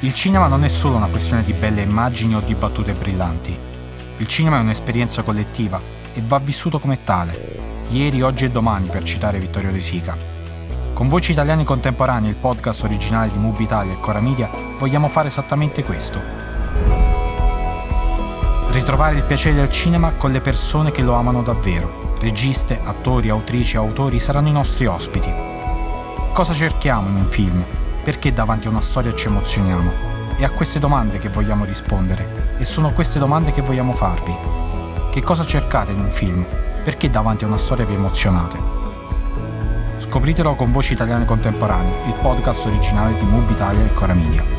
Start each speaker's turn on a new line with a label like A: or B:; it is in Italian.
A: Il cinema non è solo una questione di belle immagini o di battute brillanti. Il cinema è un'esperienza collettiva e va vissuto come tale, ieri, oggi e domani, per citare Vittorio De Sica. Con Voci Italiani Contemporanei, il podcast originale di Mubi Italia e Cora Media, vogliamo fare esattamente questo. Ritrovare il piacere del cinema con le persone che lo amano davvero. Registe, attori, autrici autori saranno i nostri ospiti. Cosa cerchiamo in un film? Perché davanti a una storia ci emozioniamo? È a queste domande che vogliamo rispondere e sono queste domande che vogliamo farvi. Che cosa cercate in un film? Perché davanti a una storia vi emozionate? Scopritelo con Voci Italiane Contemporanee, il podcast originale di Mub Italia e Cora Media.